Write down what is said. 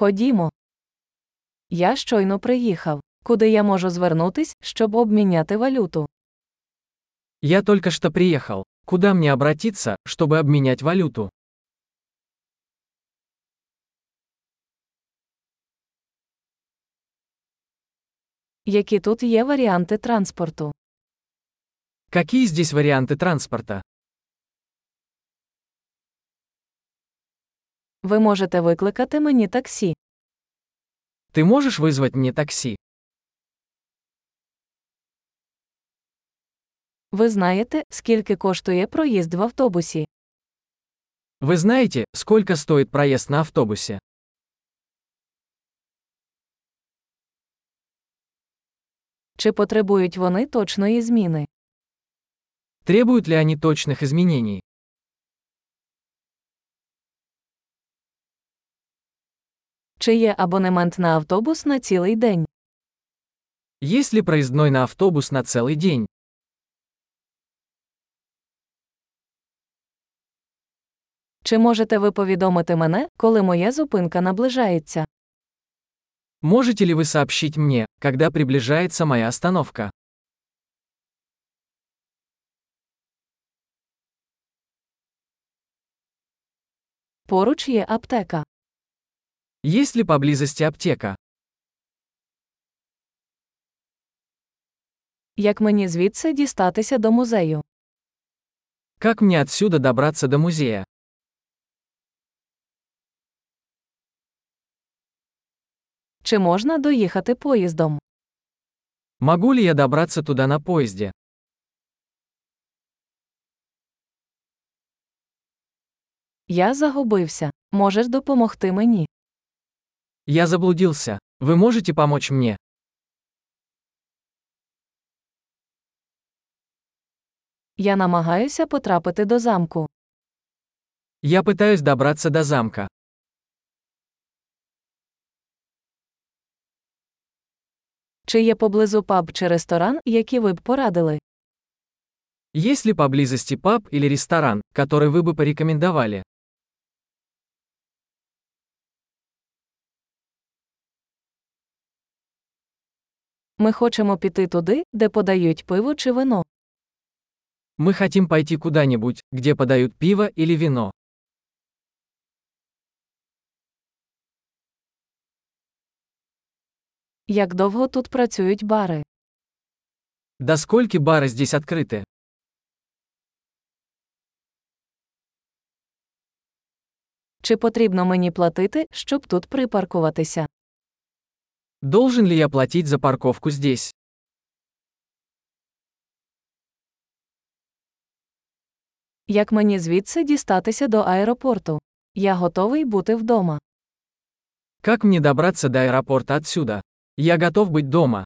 Ходімо. Я щойно приїхав. Куди я можу звернутись, щоб обміняти валюту? Я только что приехал. Куда мне обратиться, чтобы обменять валюту? Які тут є варіанти транспорту? Какие здесь варианты транспорта? Ви можете викликати мені таксі. Ты можешь вызвать мне такси? Ви знаєте, скільки коштує проїзд в автобусі? Вы знаете, сколько стоит проезд на автобусе? Чи потребують вони точної зміни? Требуют ли они точных изменений? Чи є абонемент на автобус на цілий день? Есть ли проездной на автобус на целый день? Чи можете ви повідомити мене, коли моя зупинка наближається? Можете ли вы сообщить мне, когда приближается моя остановка? Поруч є аптека. Есть ли поблизости аптека? Як мені звідси дістатися до музею? Как мне отсюда добраться до музея? Чи можна доїхати поїздом? Могу ли я добраться туда на поезде? Я загубився. Можеш допомогти мені? Я заблудился. Вы можете помочь мне? Я намагаюся потрапити до замку. Я пытаюсь добраться до замка. Чи є поблизу паб чи ресторан, які ви б порадили? Есть ли поблизости паб или ресторан, который вы бы порекомендовали? Ми хочемо піти туди, де подають пиво чи вино. Мы хотим пойти куда-нибудь, где подают пиво или вино. Як довго тут працюють бари? До скольки бары здесь открыты? Чи потрібно мені платити, щоб тут припаркуватися? Должен ли я платить за парковку здесь? Як мені звідси дістатися до аеропорту? Я готовий бути вдома. Как мне добраться до аэропорта отсюда? Я готов быть дома.